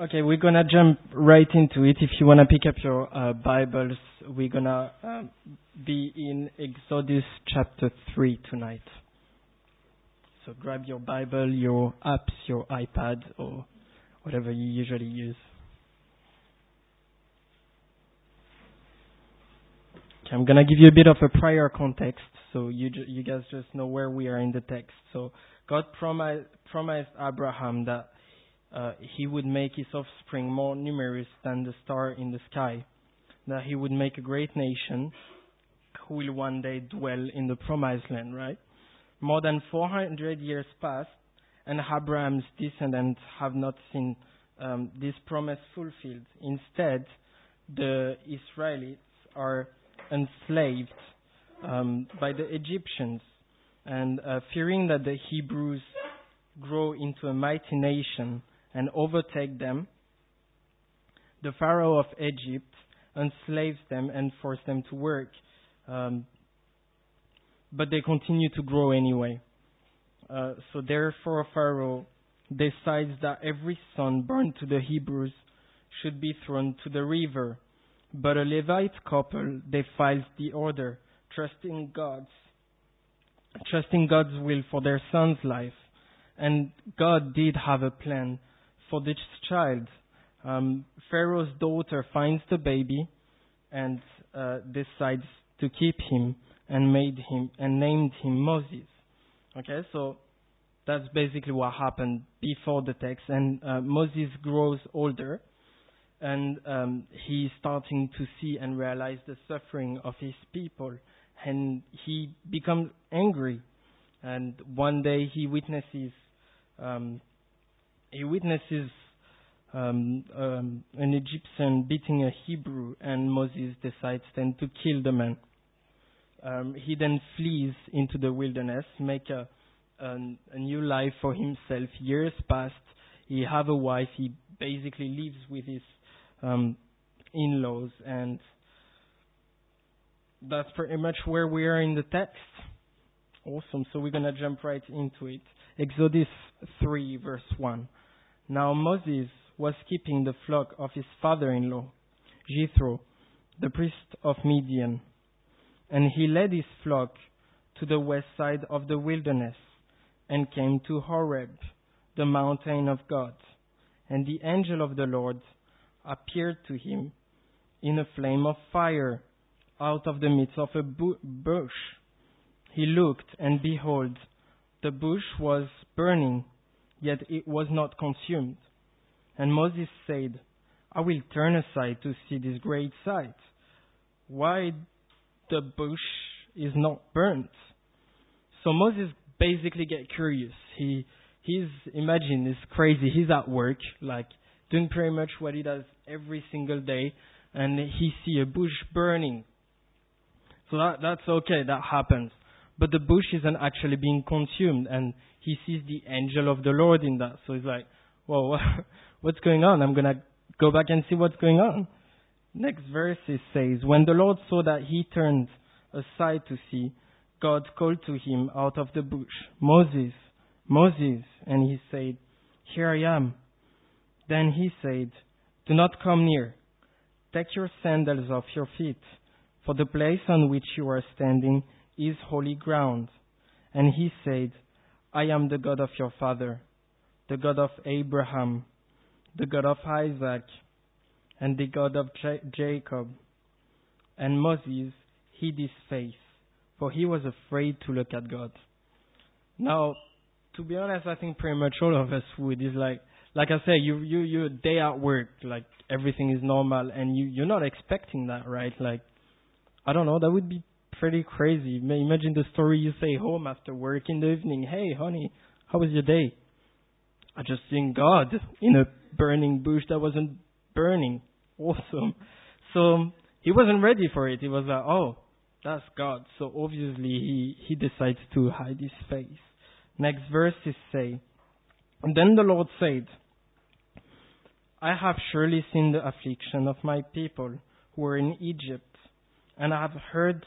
Okay, we're gonna jump right into it. If you wanna pick up your uh, Bibles, we're gonna uh, be in Exodus chapter 3 tonight. So grab your Bible, your apps, your iPad, or whatever you usually use. Okay, I'm gonna give you a bit of a prior context, so you ju- you guys just know where we are in the text. So God promised promised Abraham that uh, he would make his offspring more numerous than the star in the sky, that he would make a great nation who will one day dwell in the promised land, right? More than 400 years passed, and Abraham's descendants have not seen um, this promise fulfilled. Instead, the Israelites are enslaved um, by the Egyptians, and uh, fearing that the Hebrews grow into a mighty nation, and overtake them. The Pharaoh of Egypt enslaves them and forces them to work. Um, but they continue to grow anyway. Uh, so therefore, Pharaoh decides that every son born to the Hebrews should be thrown to the river. But a Levite couple defies the order, trusting God's trusting God's will for their son's life. And God did have a plan for this child. Um, Pharaoh's daughter finds the baby and uh, decides to keep him and made him and named him Moses. Okay, so that's basically what happened before the text. And uh, Moses grows older, and um, he's starting to see and realize the suffering of his people, and he becomes angry. And one day he witnesses um, he witnesses um, um, an Egyptian beating a Hebrew, and Moses decides then to kill the man. Um, he then flees into the wilderness, make a, a, new life for himself. Years passed. He have a wife. He basically lives with his um, in-laws, and that's pretty much where we are in the text. Awesome. So we're gonna jump right into it. Exodus 3, verse 1. Now Moses was keeping the flock of his father-in-law, Jethro, the priest of Midian, and he led his flock to the west side of the wilderness and came to Horeb, the mountain of God. And the angel of the Lord appeared to him in a flame of fire out of the midst of a bush. He looked, and behold, the bush was burning yet it was not consumed. And Moses said, I will turn aside to see this great sight. Why the bush is not burnt? So Moses basically get curious. He he's imagine it's crazy. He's at work, like doing pretty much what he does every single day, and he see a bush burning. So that that's okay, that happens. But the bush isn't actually being consumed, and he sees the angel of the Lord in that. So he's like, "Whoa, what's going on? I'm gonna go back and see what's going on." Next verse says, "When the Lord saw that he turned aside to see, God called to him out of the bush, Moses, Moses, and he said, Here I am. Then he said, Do not come near. Take your sandals off your feet, for the place on which you are standing is holy ground. And he said, I am the God of your father, the God of Abraham, the God of Isaac, and the God of J- Jacob. And Moses hid his face, for he was afraid to look at God. Now, to be honest, I think pretty much all of us would. Is like, like I say, you you you day at work, like everything is normal, and you you're not expecting that, right? Like, I don't know, that would be pretty crazy. Imagine the story you say home after work in the evening. Hey, honey, how was your day? I just seen God in a burning bush that wasn't burning. Awesome. So he wasn't ready for it. He was like, oh, that's God. So obviously he, he decides to hide his face. Next verse is say, and then the Lord said, I have surely seen the affliction of my people who are in Egypt, and I have heard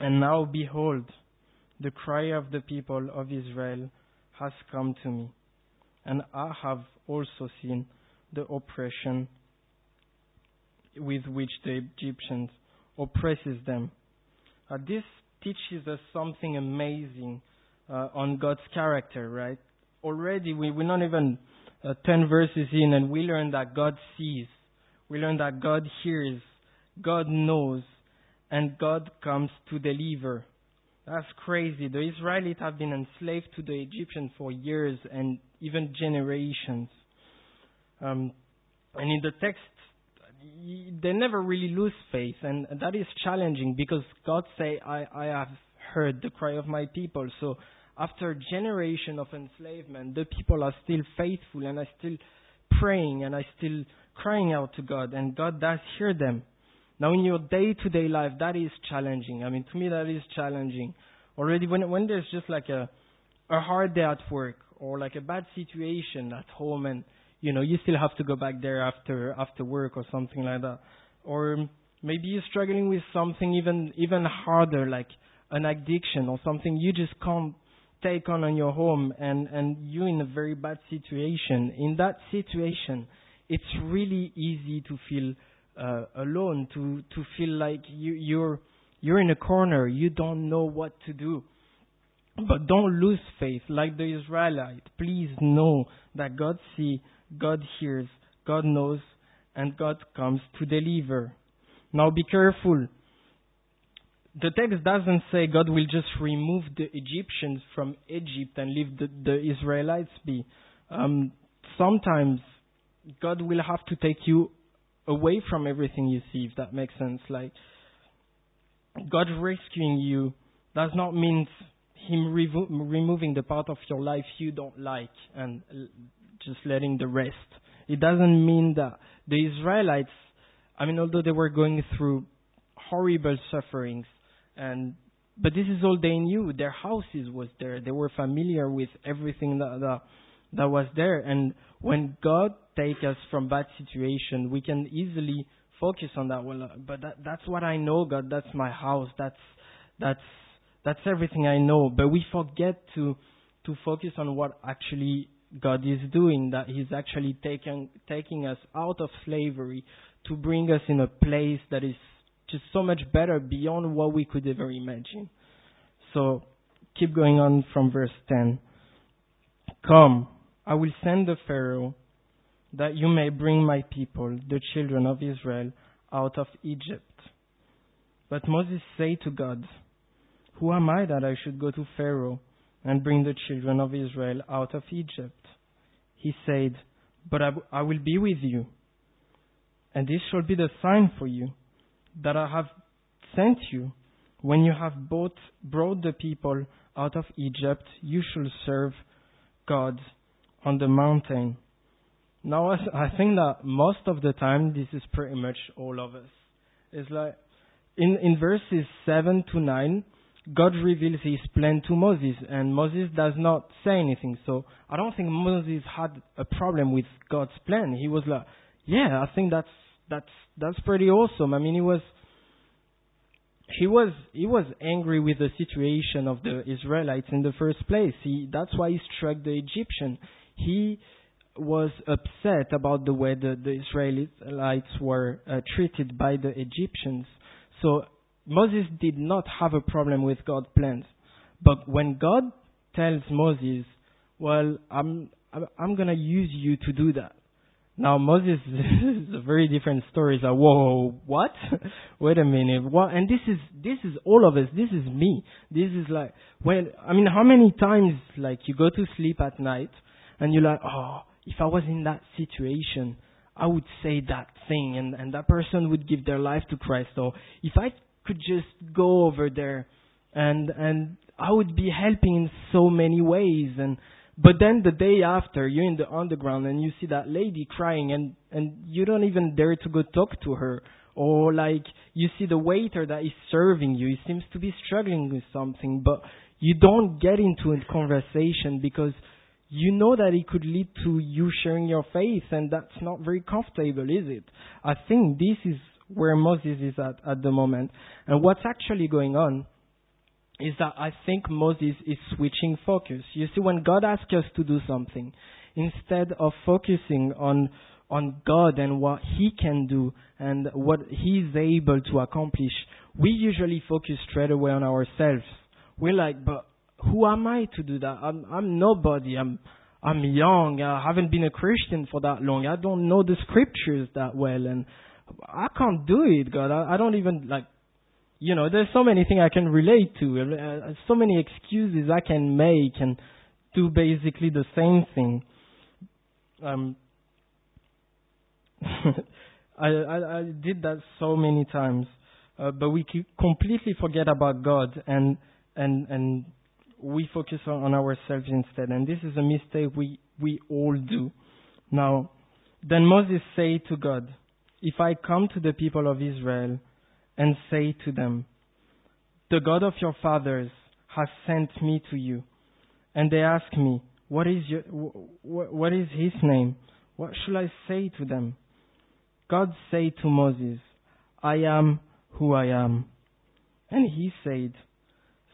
And now behold, the cry of the people of Israel has come to me, and I have also seen the oppression with which the Egyptians oppresses them. Uh, this teaches us something amazing uh, on God's character, right? Already we, we're not even uh, 10 verses in and we learn that God sees. We learn that God hears. God knows. And God comes to deliver. That's crazy. The Israelites have been enslaved to the Egyptians for years and even generations. Um, and in the text, they never really lose faith, and that is challenging because God say, "I, I have heard the cry of my people." So after a generation of enslavement, the people are still faithful and are still praying and are still crying out to God, and God does hear them. Now, in your day-to-day life, that is challenging. I mean, to me, that is challenging. Already, when when there's just like a a hard day at work or like a bad situation at home, and you know you still have to go back there after after work or something like that, or maybe you're struggling with something even even harder, like an addiction or something you just can't take on in your home, and and you're in a very bad situation. In that situation, it's really easy to feel uh, alone, to to feel like you you're you're in a corner, you don't know what to do. But don't lose faith like the Israelites. Please know that God sees, God hears, God knows, and God comes to deliver. Now be careful. The text doesn't say God will just remove the Egyptians from Egypt and leave the, the Israelites be. Um, sometimes God will have to take you away from everything you see, if that makes sense. Like, God rescuing you does not mean Him removing the part of your life you don't like and just letting the rest. It doesn't mean that the Israelites, I mean, although they were going through horrible sufferings, and but this is all they knew. Their houses was there. They were familiar with everything that that, that was there. And when God take us from bad situation, we can easily focus on that. Well, but that, that's what I know, God. That's my house. That's that's that's everything I know. But we forget to to focus on what actually God is doing. That He's actually taking taking us out of slavery to bring us in a place that is just so much better beyond what we could ever imagine. So keep going on from verse 10. Come, I will send the Pharaoh that you may bring my people, the children of Israel, out of Egypt. But Moses said to God, Who am I that I should go to Pharaoh and bring the children of Israel out of Egypt? He said, But I, will be with you, and this shall be the sign for you that I have sent you. When you have brought, brought the people out of Egypt, you shall serve God on the mountain. Now, I think that most of the time, this is pretty much all of us. It's like, in, in verses 7 to 9, God reveals his plan to Moses, and Moses does not say anything. So I don't think Moses had a problem with God's plan. He was like, "Yeah, I think that's that's that's pretty awesome." I mean, he was he was he was angry with the situation of the Israelites in the first place. He that's why he struck the Egyptian. He was upset about the way the, the Israelites were uh, treated by the Egyptians. So Moses did not have a problem with God's plans. But when God tells Moses, well, I'm, I'm going to use you to do that. Now Moses is a very different story. Like, whoa, what? Wait a minute. What? And this is, this is all of us. This is me. This is like, when, I mean, how many times, like, you go to sleep at night and you're like, oh, if I was in that situation, I would say that thing and, and that person would give their life to Christ. Or if I could just go over there and and I would be helping in so many ways and But then the day after, you're in the underground and you see that lady crying and, and you don't even dare to go talk to her. Or like, you see the waiter that is serving you, he seems to be struggling with something, but you don't get into a conversation because you know that it could lead to you sharing your faith and that's not very comfortable, is it? I think this is where Moses is at at the moment. And what's actually going on is that I think Moses is switching focus. You see, when God asks us to do something, instead of focusing on on God and what He can do and what He's able to accomplish, we usually focus straight away on ourselves. We're like, but who am I to do that? I'm I'm nobody. I'm I'm young. I haven't been a Christian for that long. I don't know the scriptures that well, and I can't do it, God. I, I don't even like you know, there's so many things I can relate to, uh, so many excuses I can make and do basically the same thing. Um, I, I, I did that so many times, uh, but we completely forget about God and and and we focus on, ourselves instead. And this is a mistake we we all do. Now, then Moses said to God, "If I come to the people of Israel." and say to them, The God of your fathers has sent me to you. And they ask me, What is, your, what is his name? What shall I say to them? God said to Moses, I am who I am. And he said,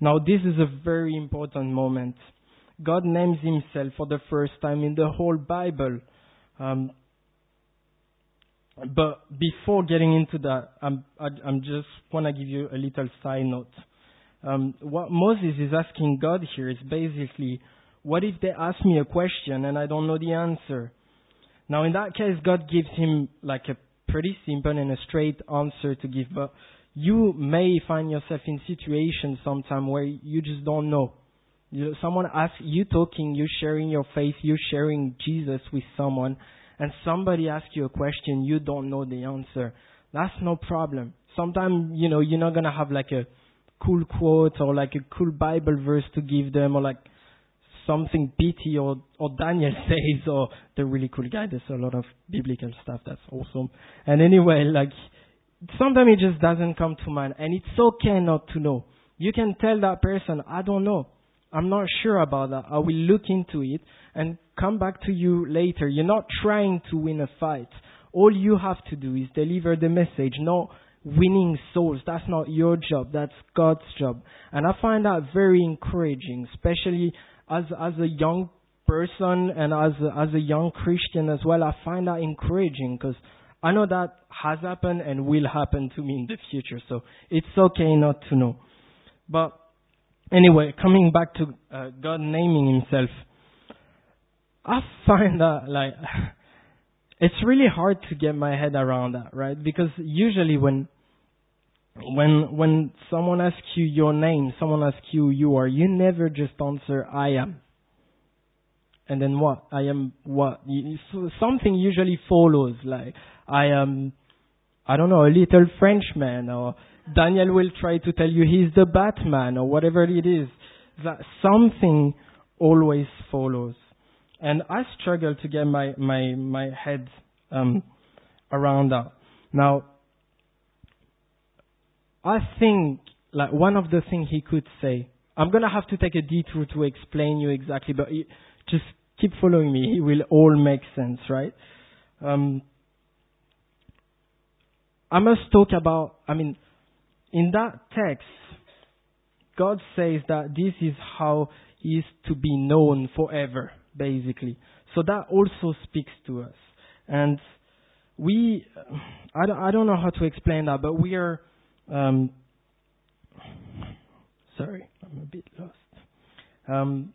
Now, this is a very important moment. God names himself for the first time in the whole Bible. Um, but before getting into that, I'm, I, am just want to give you a little side note. Um, what Moses is asking God here is basically, what if they ask me a question and I don't know the answer? Now, in that case, God gives him like a pretty simple and a straight answer to give, but you may find yourself in situations sometime where you just don't know. You someone asks you talking, you sharing your faith, you sharing Jesus with someone, and somebody asks you a question, you don't know the answer, that's no problem. Sometimes, you know, you're not to have like a cool quote or like a cool Bible verse to give them or like something Pete or, or Daniel says or the really cool guy. There's a lot of biblical stuff that's awesome. And anyway, like, sometimes it just doesn't come to mind and it's okay not to know. You can tell that person, I don't know. I'm not sure about that. I will look into it and come back to you later. You're not trying to win a fight. All you have to do is deliver the message, not winning souls. That's not your job. That's God's job. And I find that very encouraging, especially as, as a young person and as as a young Christian as well. I find that encouraging because I know that has happened and will happen to me in the future. So it's okay not to know. But anyway, coming back to uh, God naming Himself, I find that like it's really hard to get my head around that, right? Because usually when when when someone asks you your name, someone asks you who you are, you never just answer I am. And then what? I am what? Something usually follows, like I am, I don't know, a little Frenchman, or Daniel will try to tell you he's the Batman, or whatever it is. That something always follows and I struggle to get my my my head um, around that. Now, I think like one of the things he could say. I'm gonna have to take a detour to explain you exactly, but just keep following me. It will all make sense, right? Um, I must talk about. I mean, in that text, God says that this is how He is to be known forever basically. So that also speaks to us. And we, I don't, I don't know how to explain that, but we are, um, sorry, I'm a bit lost. Um,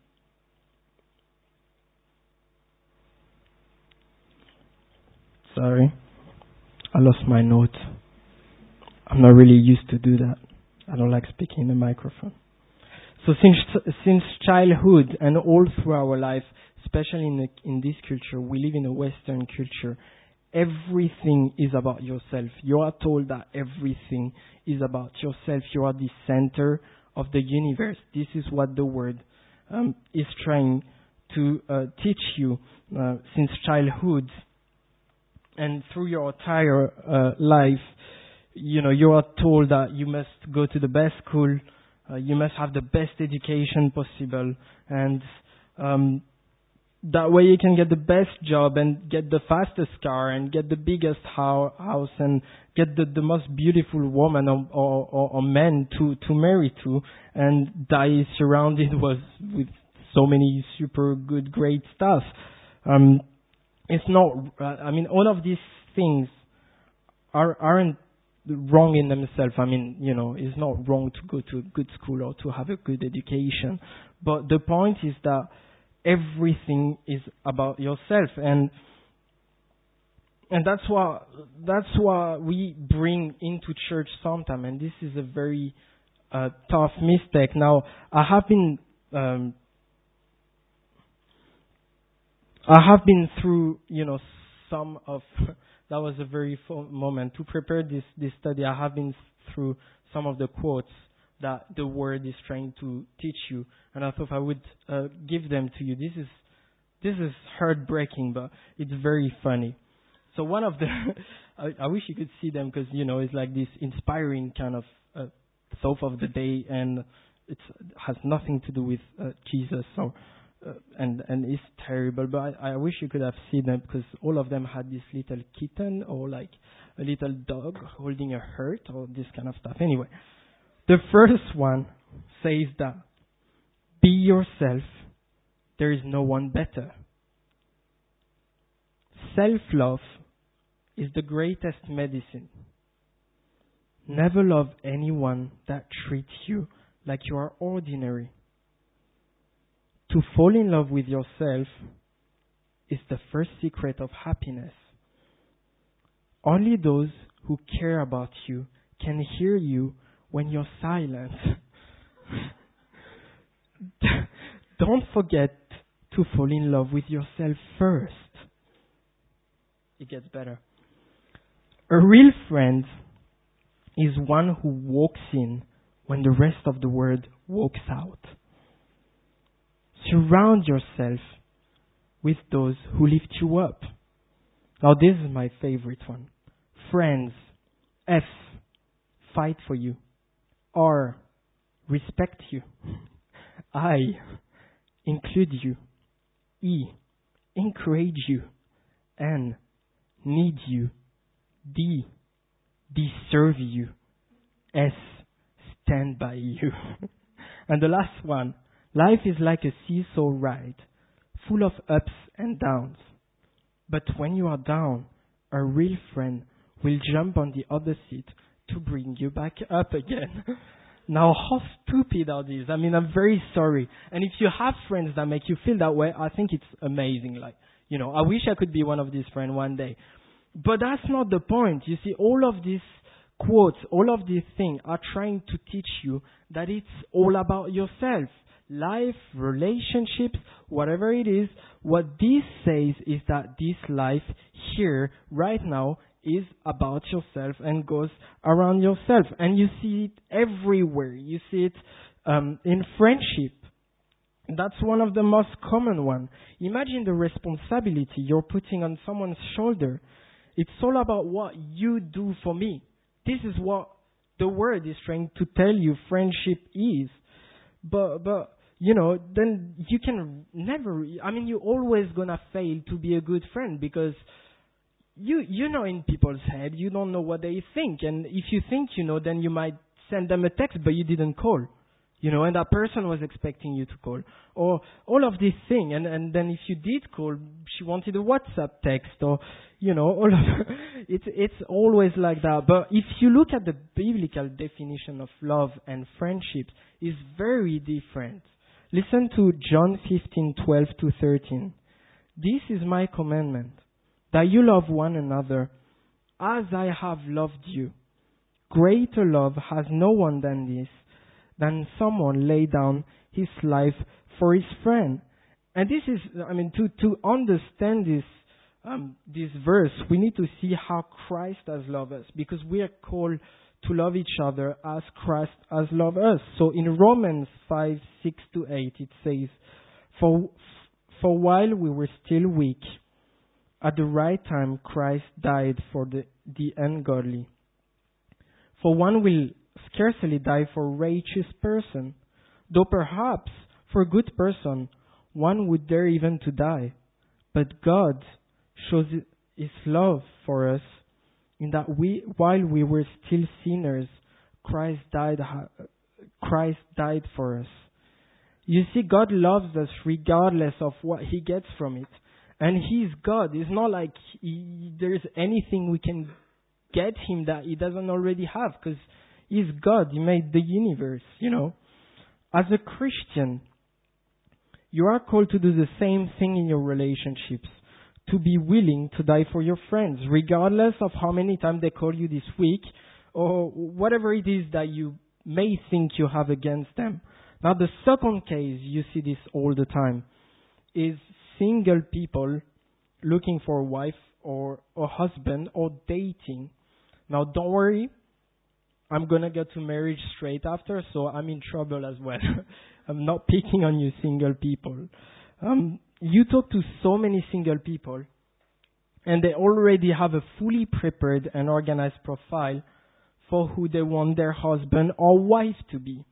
Sorry. I lost my note. I'm not really used to do that. I don't like speaking in the microphone. So since since childhood and all through our life, especially in the, in this culture, we live in a Western culture. Everything is about yourself. You are told that everything is about yourself. You are the center of the universe. This is what the word um, is trying to uh, teach you uh, since childhood and through your entire uh, life. You know, you are told that you must go to the best school, uh, you must have the best education possible, and um, that way you can get the best job and get the fastest car and get the biggest house and get the, the most beautiful woman or, or, or, man to, to marry to and die surrounded with, with so many super good, great stuff. Um, it's not, uh, I mean, all of these things are, aren't wrong in themselves. I mean, you know, it's not wrong to go to a good school or to have a good education. But the point is that everything is about yourself and and that's why that's why we bring into church sometimes and this is a very uh, tough mistake now i have been um, i have been through you know some of that was a very moment to prepare this this study i have been through some of the quotes that the word is trying to teach you. And I thought I would uh, give them to you. This is this is heartbreaking, but it's very funny. So one of the, I, I wish you could see them because you know it's like this inspiring kind of uh, thought of the day, and it has nothing to do with uh, Jesus. So. Uh, and and it's terrible, but I, I wish you could have seen them because all of them had this little kitten or like a little dog holding a hurt or this kind of stuff. Anyway, the first one says that be yourself, there is no one better. Self love is the greatest medicine. Never love anyone that treats you like you are ordinary. To fall in love with yourself is the first secret of happiness. Only those who care about you can hear you when you're silent. Don't forget to fall in love with yourself first. It gets better. A real friend is one who walks in when the rest of the world walks out. Surround yourself with those who lift you up. Now, this is my favorite one. Friends, F, fight for you. R. Respect you. I. Include you. E. Encourage you. N. Need you. D. Deserve you. S. Stand by you. and the last one. Life is like a seesaw ride, full of ups and downs. But when you are down, a real friend will jump on the other seat to bring you back up again. now, how stupid are these? I mean, I'm very sorry. And if you have friends that make you feel that way, I think it's amazing. Like, you know, I wish I could be one of these friends one day. But that's not the point. You see, all of these quotes, all of these things are trying to teach you that it's all about yourself. Life, relationships, whatever it is, what this says is that this life here, right now, is about yourself and goes around yourself. And you see it everywhere. You see it um, in friendship. That's one of the most common one. Imagine the responsibility you're putting on someone's shoulder. It's all about what you do for me. This is what the word is trying to tell you friendship is. But but you know, then you can never I mean you're always gonna fail to be a good friend because you you know in people's head. You don't know what they think. And if you think you know then you might send them a text but you didn't call you know and that person was expecting you to call or all of this thing. And and then if you did call she wanted a whatsapp text or you know all of it's it's always like that. But if you look at the biblical definition of love and friendship is very different listen to john 15:12 to 13 this is my commandment that you love one another as I have loved you. Greater love has no one than this, than someone lay down his life for his friend. And this is, I mean, to, to understand this, um, this verse, we need to see how Christ has loved us, because we are called to love each other as Christ has loved us. So in Romans 5, 6 to 8, it says, For, for while we were still weak, at the right time Christ died for the, the ungodly. For one will scarcely die for a righteous person, though perhaps for a good person one would dare even to die. But God shows his love for us in that we, while we were still sinners, Christ died, Christ died for us. You see, God loves us regardless of what He gets from it. And He's God. It's not like he, there's anything we can get Him that He doesn't already have, because He's God. He made the universe, you know. As a Christian, you are called to do the same thing in your relationships to be willing to die for your friends, regardless of how many times they call you this week or whatever it is that you may think you have against them. Now, the second case, you see this all the time, is single people looking for a wife or a husband or dating. Now, don't worry, I'm gonna get to marriage straight after, so I'm in trouble as well. I'm not picking on you single people. Um, you talk to so many single people, and they already have a fully prepared and organized profile for who they want their husband or wife to be.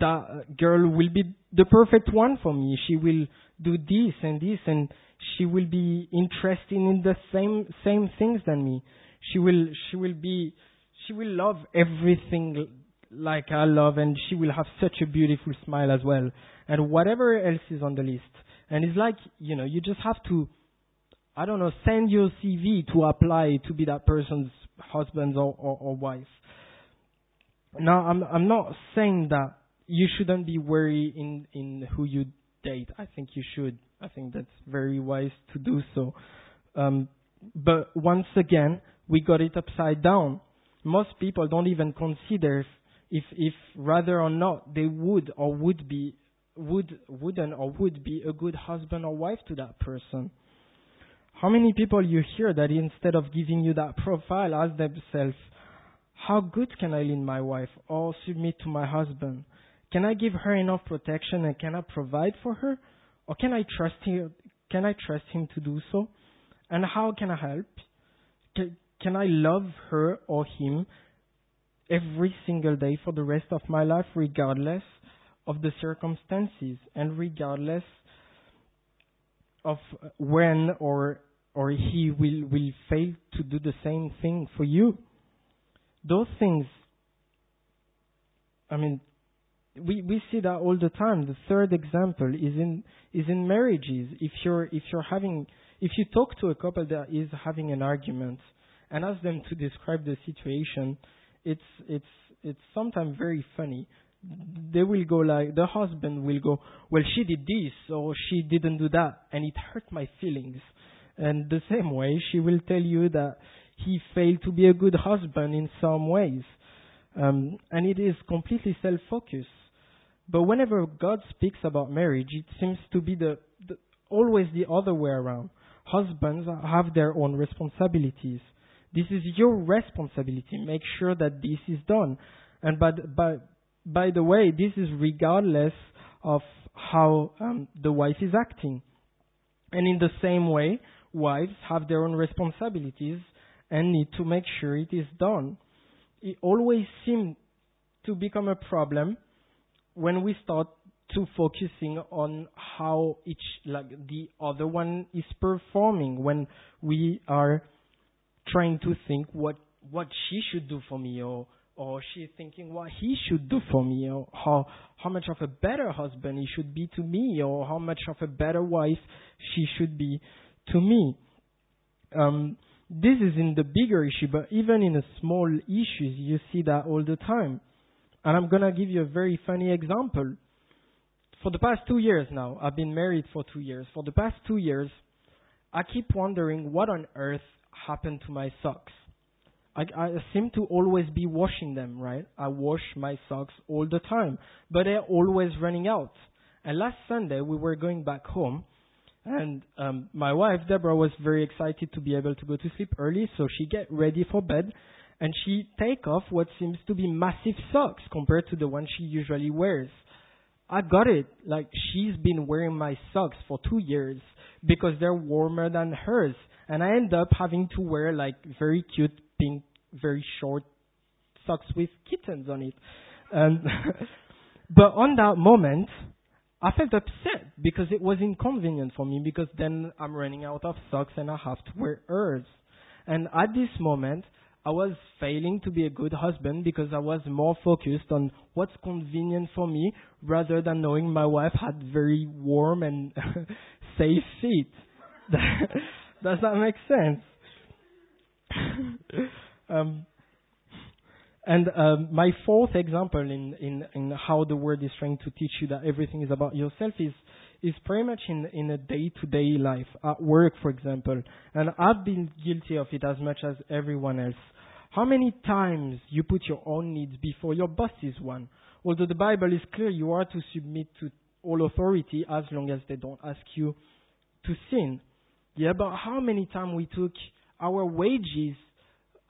That girl will be the perfect one for me. She will do this and this, and she will be interested in the same same things than me. She will she will be she will love everything like I love, and she will have such a beautiful smile as well, and whatever else is on the list. And it's like, you know, you just have to, I don't know, send your CV to apply to be that person's husband or, or, or wife. Now, I'm, I'm not saying that you shouldn't be worried in, in who you date. I think you should. I think that's very wise to do so. Um, but once again, we got it upside down. Most people don't even consider if, if rather or not they would or would be would wouldn't or would be a good husband or wife to that person. How many people you hear that instead of giving you that profile ask themselves, how good can I lead my wife or submit to my husband? Can I give her enough protection and can I provide for her? Or can I trust him can I trust him to do so? And how can I help? Can, can I love her or him every single day for the rest of my life regardless of the circumstances and regardless of when or or he will will fail to do the same thing for you. Those things i mean we we see that all the time. The third example is in is in marriages. If you're if you're having if you talk to a couple that is having an argument and ask them to describe the situation it's it's it's sometimes very funny they will go like the husband will go well she did this or she didn't do that and it hurt my feelings. And the same way she will tell you that he failed to be a good husband in some ways. Um, and it is completely self-focused but whenever god speaks about marriage it seems to be the, the always the other way around. Husbands have their own responsibilities. This is your responsibility. Make sure that this is done. And but but by the way, this is regardless of how um, the wife is acting. And in the same way, wives have their own responsibilities and need to make sure it is done. It always seems to become a problem when we start to focusing on how each like the other one is performing when we are trying to think what what she should do for me or or she's thinking what he should do for me, or how how much of a better husband he should be to me, or how much of a better wife she should be to me. Um, this is in the bigger issue, but even in the small issues, you see that all the time. And I'm gonna give you a very funny example. For the past two years now, I've been married for two years. For the past two years, I keep wondering what on earth happened to my socks. I, I seem to always be washing them, right? I wash my socks all the time, but they're always running out. And last Sunday we were going back home, and um, my wife Deborah was very excited to be able to go to sleep early, so she get ready for bed, and she take off what seems to be massive socks compared to the one she usually wears. I got it. Like she's been wearing my socks for two years because they're warmer than hers, and I end up having to wear like very cute pink, very short socks with kittens on it. And but on that moment, I felt upset because it was inconvenient for me because then I'm running out of socks and I have to wear hers. And at this moment, I was failing to be a good husband because I was more focused on what's convenient for me rather than knowing my wife had very warm and safe feet. Does that make sense? Um, and um, my fourth example in, in, in how the word is trying to teach you that everything is about yourself is is pretty much in in a day to day life at work, for example. And I've been guilty of it as much as everyone else. How many times you put your own needs before your boss's one? Although the Bible is clear, you are to submit to all authority as long as they don't ask you to sin. Yeah, but how many times we took our wages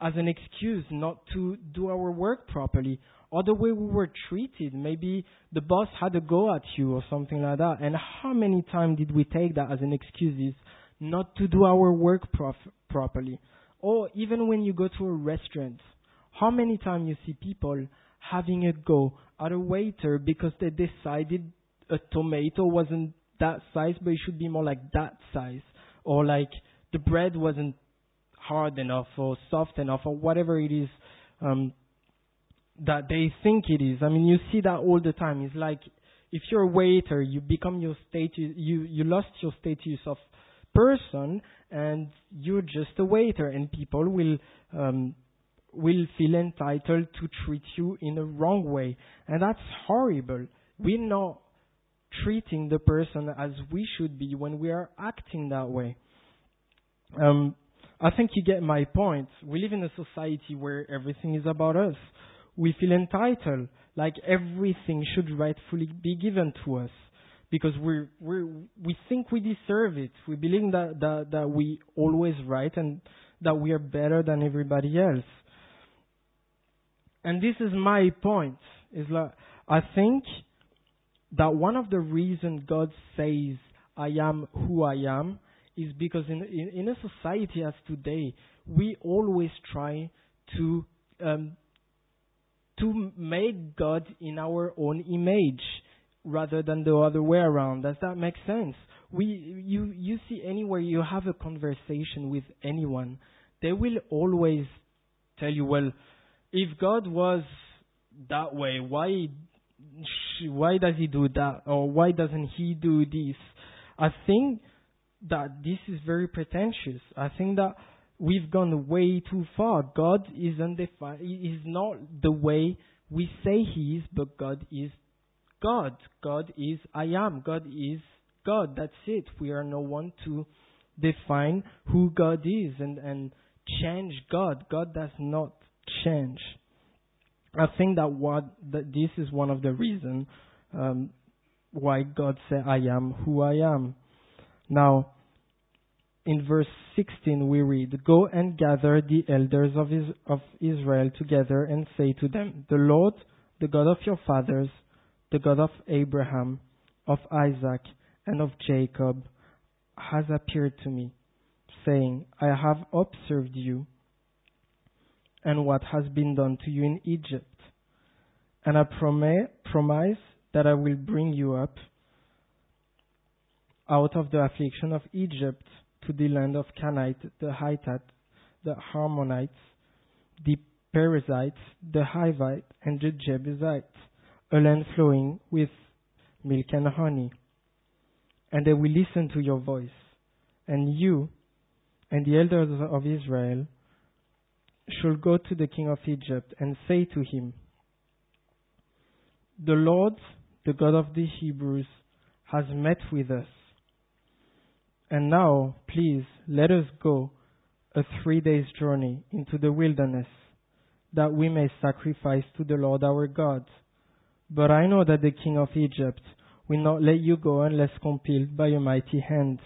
as an excuse not to do our work properly, or the way we were treated. Maybe the boss had a go at you or something like that. And how many times did we take that as an excuse not to do our work prof- properly? Or even when you go to a restaurant, how many times you see people having a go at a waiter because they decided a tomato wasn't that size, but it should be more like that size, or like the bread wasn't hard enough or soft enough or whatever it is um, that they think it is. I mean, you see that all the time. It's like if you're a waiter, you become your status, you, you lost your status of person and you're just a waiter and people will, um, will feel entitled to treat you in a wrong way. And that's horrible. We're not treating the person as we should be when we are acting that way. Um, I think you get my point. We live in a society where everything is about us. We feel entitled, like everything should rightfully be given to us because we we we think we deserve it. We believe that, that that we always right and that we are better than everybody else. And this is my point. Is like I think that one of the reasons God says I am who I am is because in, in, in a society as today, we always try to um, to make God in our own image rather than the other way around. Does that make sense? We you you see anywhere you have a conversation with anyone, they will always tell you, well, if God was that way, why why does he do that or why doesn't he do this? I think that this is very pretentious. I think that we've gone way too far. God is undefined. Is not the way we say He is, but God is God. God is I am. God is God. That's it. We are no one to define who God is and, and change God. God does not change. I think that what that this is one of the reasons um, why God said, "I am who I am." Now, in verse 16 we read, Go and gather the elders of, of Israel together and say to them, The Lord, the God of your fathers, the God of Abraham, of Isaac, and of Jacob, has appeared to me, saying, I have observed you and what has been done to you in Egypt. And I prom- promise that I will bring you up out of the affliction of Egypt to the land of Canaanite, the Hittite, the Ammonites, the Perizzites, the Hivites, and the Jebusites, a land flowing with milk and honey. And they will listen to your voice. And you and the elders of Israel shall go to the king of Egypt and say to him, The Lord, the God of the Hebrews, has met with us And now, please, let us go a three days journey into the wilderness, that we may sacrifice to the Lord our God. But I know that the king of Egypt will not let you go unless compelled by a mighty hand.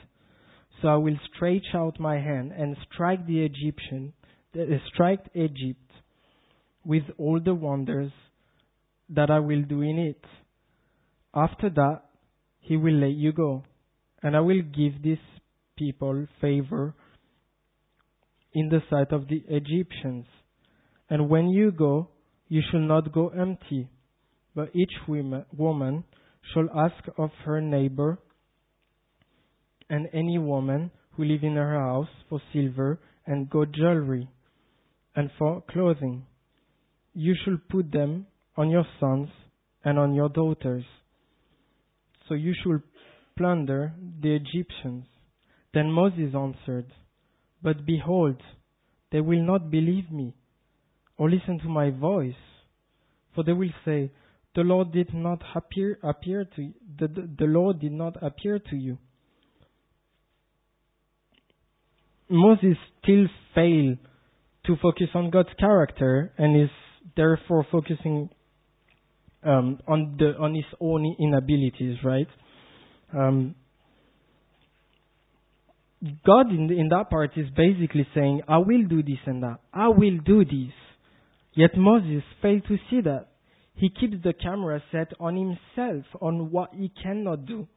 So I will stretch out my hand and strike the Egyptian, uh, strike Egypt with all the wonders that I will do in it. After that, he will let you go, and I will give these people favor in the sight of the Egyptians. And when you go, you shall not go empty, but each woman shall ask of her neighbor and any woman who live in her house for silver and gold jewelry and for clothing. You shall put them on your sons and on your daughters. So you shall plunder the Egyptians. Then Moses answered, But behold, they will not believe me or listen to my voice, for they will say, The Lord did not appear, appear to you. The, the, the Lord did not appear to you. Moses still failed to focus on God's character and is therefore focusing um, on the on his own inabilities, right? Um, God in, in that part is basically saying, I will do this and that. I will do this. Yet Moses failed to see that. He keeps the camera set on himself, on what he cannot do.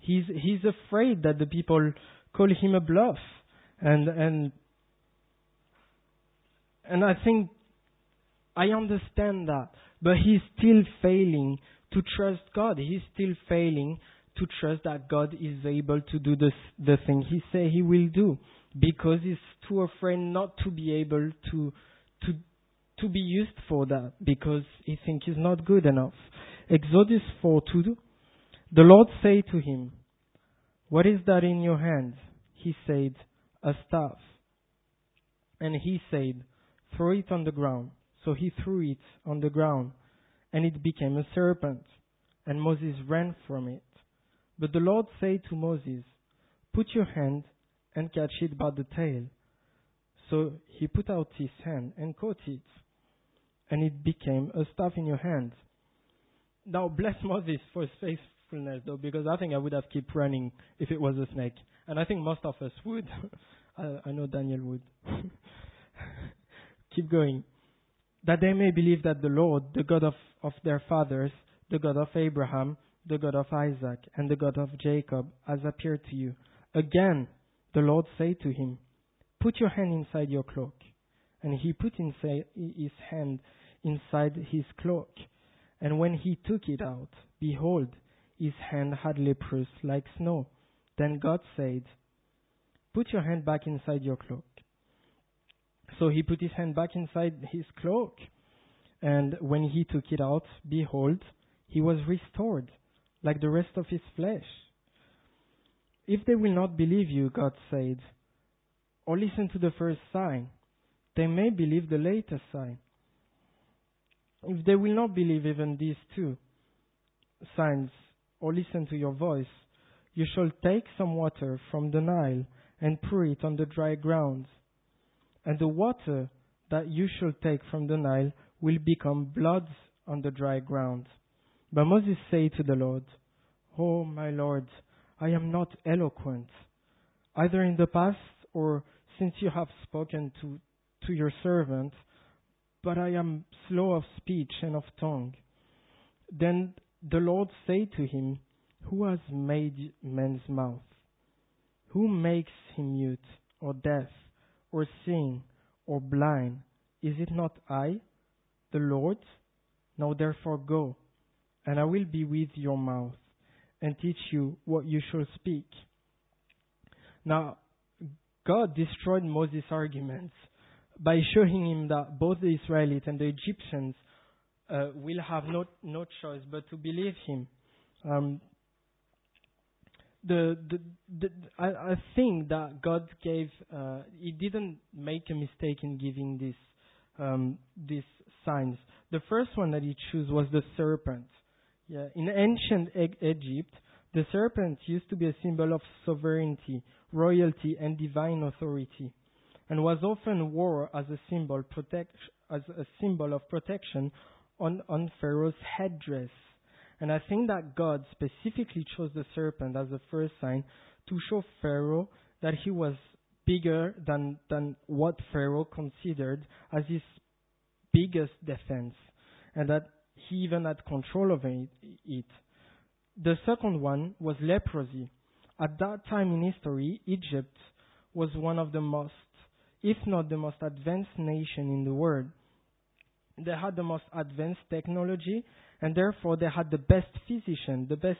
He's, he's afraid that the people call him a bluff. And, and, and I think I understand that. But he's still failing to trust God. He's still failing to trust that God is able to do the thing he say he will do because he's too afraid not to be able to to to be used for that because he think he's not good enough. Exodus 4:2, The Lord said to him, What is that in your hand? He said, A staff. And he said, Throw it on the ground. So he threw it on the ground, and it became a serpent. And Moses ran from it. But the Lord said to Moses, Put your hand and catch it by the tail. So he put out his hand and caught it, and it became a staff in your hand. Now bless Moses for his faithfulness, though, because I think I would have kept running if it was a snake, and I think most of us would. I, I know Daniel would. Keep going. That they may believe that the Lord, the God of, of their fathers, the God of Abraham, the God of Isaac, and the God of Jacob, has appeared to you. Again, the Lord said to him, Put your hand inside your cloak. And he put his hand inside his cloak. And when he took it out, behold, his hand had leprous like snow. Then God said, Put your hand back inside your cloak. So he put his hand back inside his cloak. And when he took it out, behold, he was restored like the rest of his flesh. If they will not believe you, God said, or listen to the first sign, they may believe the later sign. If they will not believe even these two signs, or listen to your voice, you shall take some water from the Nile and pour it on the dry ground. And the water that you shall take from the Nile will become blood on the dry ground. But Moses said to the Lord, Oh, my Lord, I am not eloquent, either in the past or since you have spoken to, to your servant, but I am slow of speech and of tongue. Then the Lord said to him, Who has made man's mouth? Who makes him mute or deaf or seeing or blind? Is it not I, the Lord? Now therefore go and I will be with your mouth and teach you what you shall speak. Now, God destroyed Moses' arguments by showing him that both the Israelites and the Egyptians uh, will have no, no choice but to believe him. Um, the, the, the, I, I think that God gave, uh, He didn't make a mistake in giving these um, these signs. The first one that He chose was the serpent. Yeah, in ancient e- Egypt, the serpent used to be a symbol of sovereignty royalty, and divine authority, and was often wore as a symbol, protect, as a symbol of protection on, on Pharaoh's headdress. And I think that God specifically chose the serpent as the first sign to show Pharaoh that he was bigger than, than what Pharaoh considered as his biggest defense, and that he even had control over it. The second one was leprosy. At that time in history, Egypt was one of the most, if not the most advanced nation in the world. They had the most advanced technology, and therefore they had the best physician, the best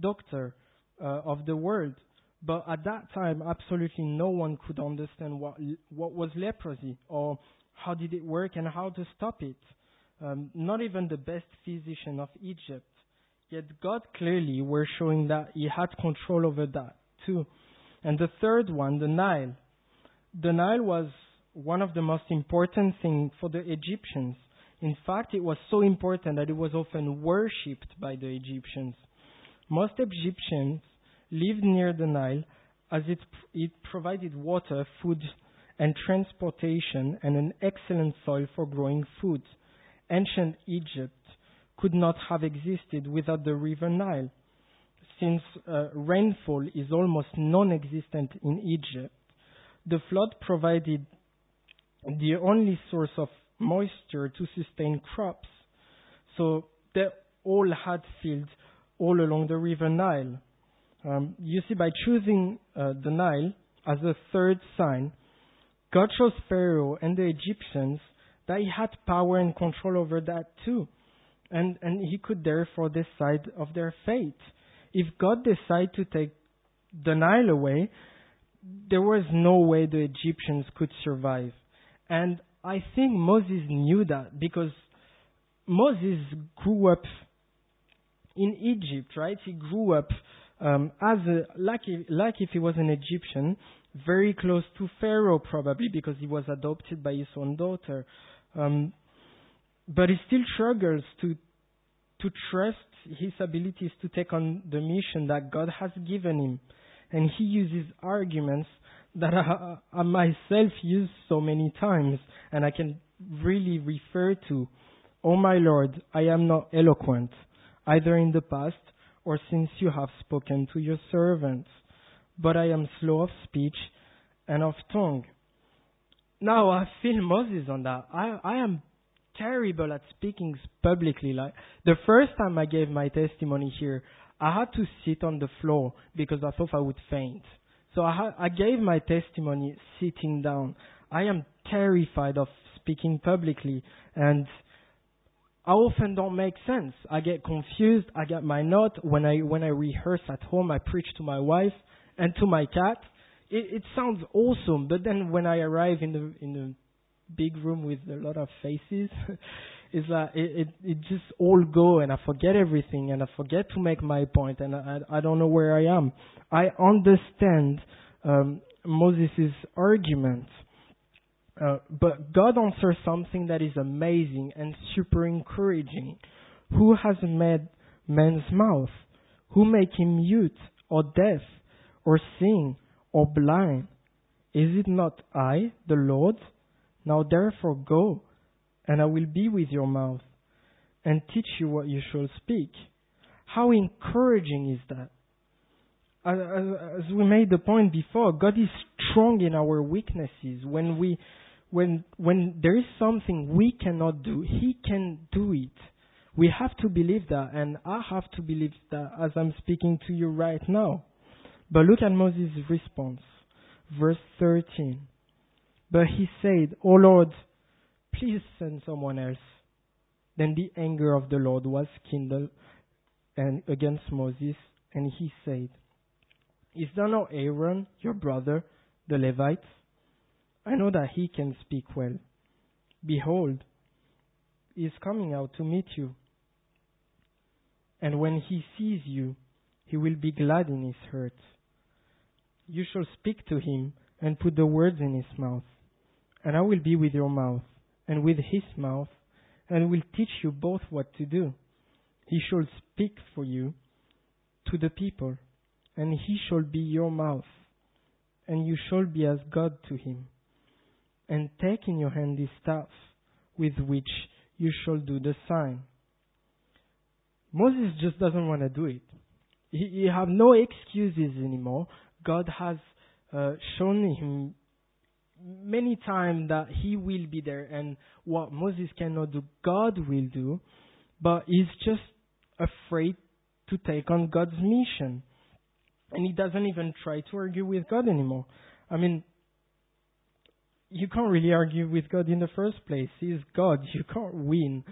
doctor uh, of the world. But at that time, absolutely no one could understand what what was leprosy or how did it work and how to stop it. Um, not even the best physician of Egypt. Yet God clearly were showing that He had control over that too. And the third one, the Nile. The Nile was one of the most important things for the Egyptians. In fact, it was so important that it was often worshipped by the Egyptians. Most Egyptians lived near the Nile as it, it provided water, food, and transportation and an excellent soil for growing food. Ancient Egypt could not have existed without the river Nile. Since uh, rainfall is almost non existent in Egypt, the flood provided the only source of moisture to sustain crops. So they all had fields all along the river Nile. Um, you see, by choosing uh, the Nile as a third sign, God shows Pharaoh and the Egyptians that he had power and control over that too. And, and he could therefore decide of their fate. If God decided to take the Nile away, there was no way the Egyptians could survive. And I think Moses knew that because Moses grew up in Egypt, right? He grew up um, as a, like, like if he was an Egyptian, very close to Pharaoh probably because he was adopted by his own daughter. Um, but he still struggles to to trust his abilities to take on the mission that God has given him, and he uses arguments that I, I myself use so many times, and I can really refer to. Oh my Lord, I am not eloquent, either in the past or since you have spoken to your servants, but I am slow of speech and of tongue. Now I feel Moses on that. I, I am terrible at speaking publicly. Like the first time I gave my testimony here, I had to sit on the floor because I thought I would faint. So I, ha- I gave my testimony sitting down. I am terrified of speaking publicly and I often don't make sense. I get confused. I get my note when I when I rehearse at home. I preach to my wife and to my cat. It, it sounds awesome, but then when I arrive in the in the big room with a lot of faces, it's like it, it it just all go and I forget everything and I forget to make my point and I I don't know where I am. I understand um, Moses' argument uh, but God answers something that is amazing and super encouraging. Who has made man's mouth? Who make him mute or deaf or sing or blind? Is it not I, the Lord? Now therefore go, and I will be with your mouth, and teach you what you shall speak. How encouraging is that? As, as we made the point before, God is strong in our weaknesses. When we when when there is something we cannot do, He can do it. We have to believe that, and I have to believe that as I'm speaking to you right now. But look at Moses' response, verse 13. But he said, O Lord, please send someone else. Then the anger of the Lord was kindled and against Moses, and he said, Is there no Aaron, your brother, the Levite? I know that he can speak well. Behold, he is coming out to meet you. And when he sees you, he will be glad in his heart. You shall speak to him and put the words in his mouth. And I will be with your mouth and with his mouth, and will teach you both what to do. He shall speak for you to the people, and he shall be your mouth and you shall be as God to him. And take in your hand this staff, with which you shall do the sign. Moses just doesn't want to do it. He, he have no excuses anymore. God has uh, shown him many times that he will be there and what Moses cannot do, God will do, but he's just afraid to take on God's mission. And he doesn't even try to argue with God anymore. I mean, you can't really argue with God in the first place. He's God. You can't win.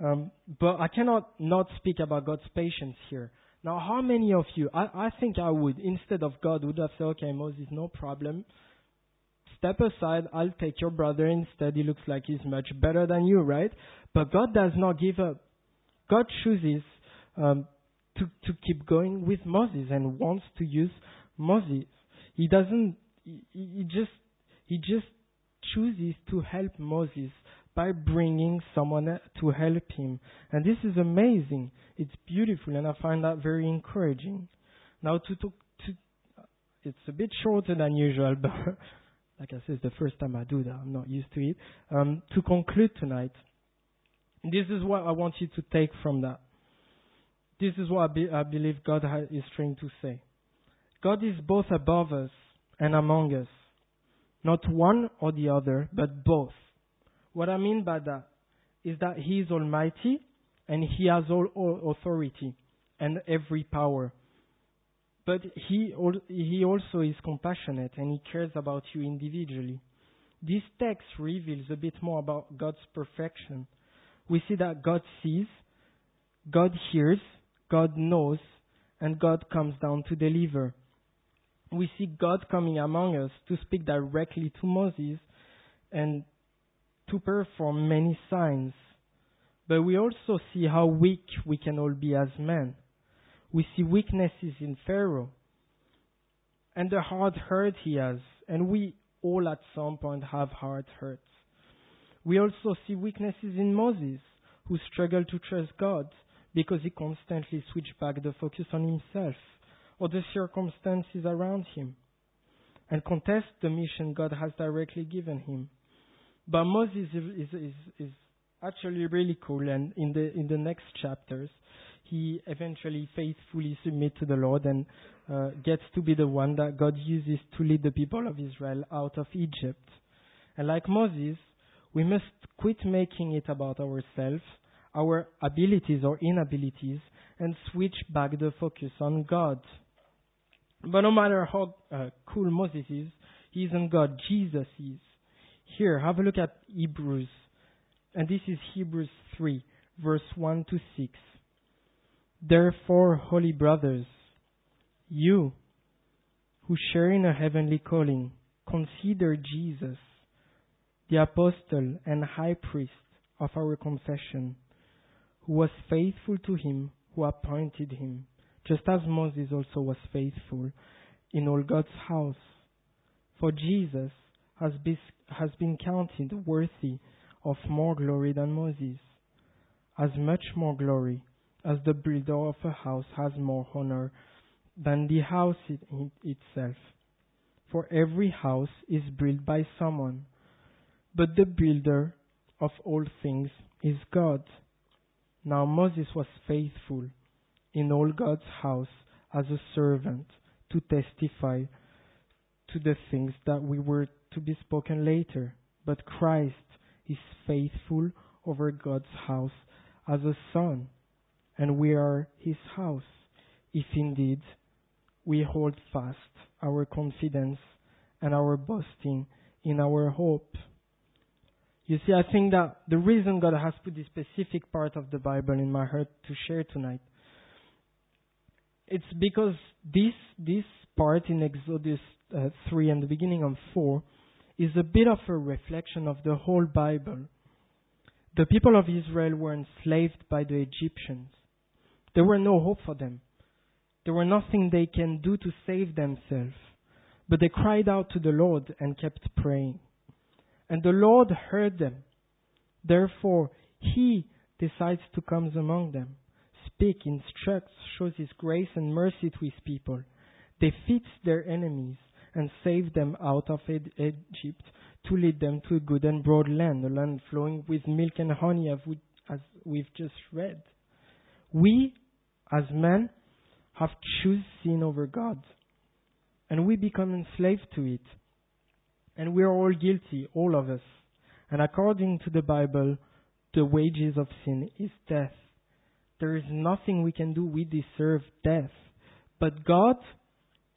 Um, but I cannot not speak about God's patience here. Now, how many of you, I, I think I would, instead of God, would have said, okay, Moses, no problem. Step aside, I'll take your brother instead. He looks like he's much better than you, right? But God does not give up. God chooses um, to, to keep going with Moses and wants to use Moses. He doesn't, he, he just, he just chooses to help Moses by bringing someone to help him. And this is amazing. It's beautiful, and I find that very encouraging. Now, to talk, to, it's a bit shorter than usual, but like I said, it's the first time I do that. I'm not used to it. Um, to conclude tonight, this is what I want you to take from that. This is what I, be, I believe God is trying to say. God is both above us and among us. Not one or the other, but both. What I mean by that is that He is Almighty and He has all, all authority and every power. But he, he also is compassionate and He cares about you individually. This text reveals a bit more about God's perfection. We see that God sees, God hears, God knows, and God comes down to deliver. We see God coming among us to speak directly to Moses and to perform many signs. But we also see how weak we can all be as men. We see weaknesses in Pharaoh and the hard hurt he has, and we all at some point have hard hurts. We also see weaknesses in Moses, who struggled to trust God because he constantly switched back the focus on himself or the circumstances around him and contest the mission God has directly given him. But Moses is, is, is, actually really cool, and in the in the next chapters, he eventually faithfully submits to the Lord and uh, gets to be the one that God uses to lead the people of Israel out of Egypt. And like Moses, we must quit making it about ourselves, our abilities or inabilities, and switch back the focus on God. But no matter how uh, cool Moses is, he isn't God, Jesus is. Here, have a look at Hebrews. And this is Hebrews 3, verse 1 to 6. Therefore, holy brothers, you who share in a heavenly calling, consider Jesus, the apostle and high priest of our confession, who was faithful to him who appointed him, just as Moses also was faithful in all God's house. For Jesus has been, has been counted worthy of more glory than Moses, as much more glory as the builder of a house has more honor than the house it, itself. For every house is built by someone, but the builder of all things is God. Now Moses was faithful in all God's house as a servant to testify to the things that we were to be spoken later. But Christ is faithful over God's house as a son, and we are his house, if indeed we hold fast our confidence and our boasting in our hope. You see, I think that the reason God has put this specific part of the Bible in my heart to share tonight, it's because this this part in Exodus uh, 3 and the beginning of 4 is a bit of a reflection of the whole Bible. The people of Israel were enslaved by the Egyptians. There were no hope for them. There were nothing they can do to save themselves. But they cried out to the Lord and kept praying. And the Lord heard them. Therefore, He decides to come among them, speak, instructs, shows His grace and mercy to His people, defeats their enemies, and saved them out of Egypt to lead them to a good and broad land, a land flowing with milk and honey, as we've just read. We, as men, have chosen sin over God, and we become enslaved to it. And we are all guilty, all of us. And according to the Bible, the wages of sin is death. There is nothing we can do. We deserve death. But God,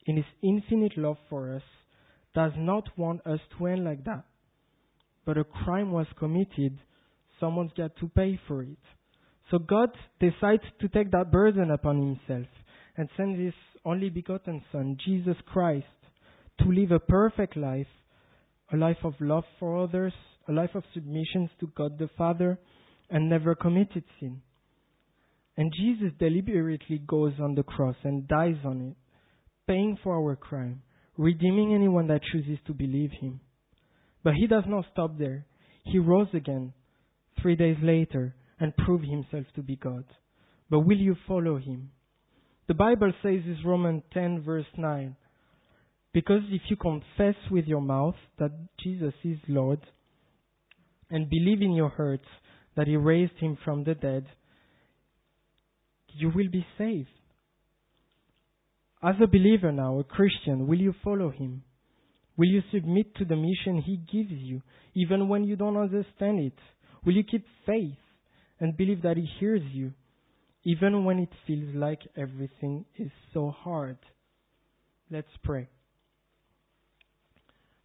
in His infinite love for us, does not want us to end like that. But a crime was committed, someone's got to pay for it. So God decides to take that burden upon Himself and send His only begotten Son, Jesus Christ, to live a perfect life, a life of love for others, a life of submission to God the Father, and never committed sin. And Jesus deliberately goes on the cross and dies on it, paying for our crime, redeeming anyone that chooses to believe him. But he does not stop there. He rose again three days later and proved himself to be God. But will you follow him? The Bible says in Romans 10 verse 9, because if you confess with your mouth that Jesus is Lord and believe in your heart that he raised him from the dead, you will be saved. As a believer now, a Christian, will you follow him? Will you submit to the mission he gives you, even when you don't understand it? Will you keep faith and believe that he hears you, even when it feels like everything is so hard? Let's pray.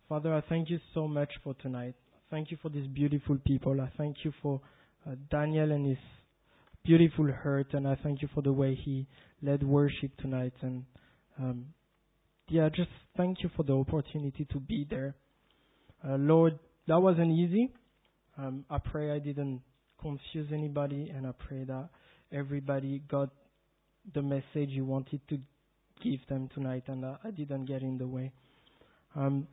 Father, I thank you so much for tonight. Thank you for these beautiful people. I thank you for uh, Daniel and his beautiful heart, and I thank you for the way he led worship tonight. And um, yeah, just thank you for the opportunity to be there. Uh, Lord, that wasn't easy. Um, I pray I didn't confuse anybody, and I pray that everybody got the message you wanted to give them tonight, and I didn't get in the way. Um,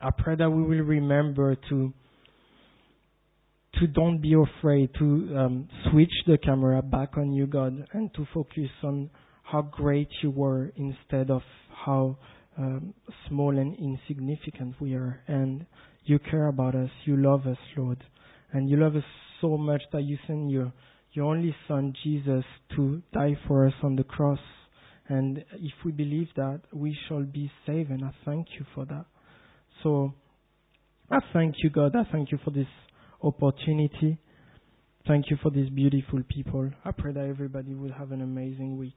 I pray that we will remember to to don't be afraid to um, switch the camera back on you, God, and to focus on how great you were instead of how um, small and insignificant we are. And you care about us. You love us, Lord. And you love us so much that you send your, your only Son, Jesus, to die for us on the cross. And if we believe that, we shall be saved. And I thank you for that. So I thank you, God. I thank you for this opportunity. Thank you for these beautiful people. I pray that everybody will have an amazing week.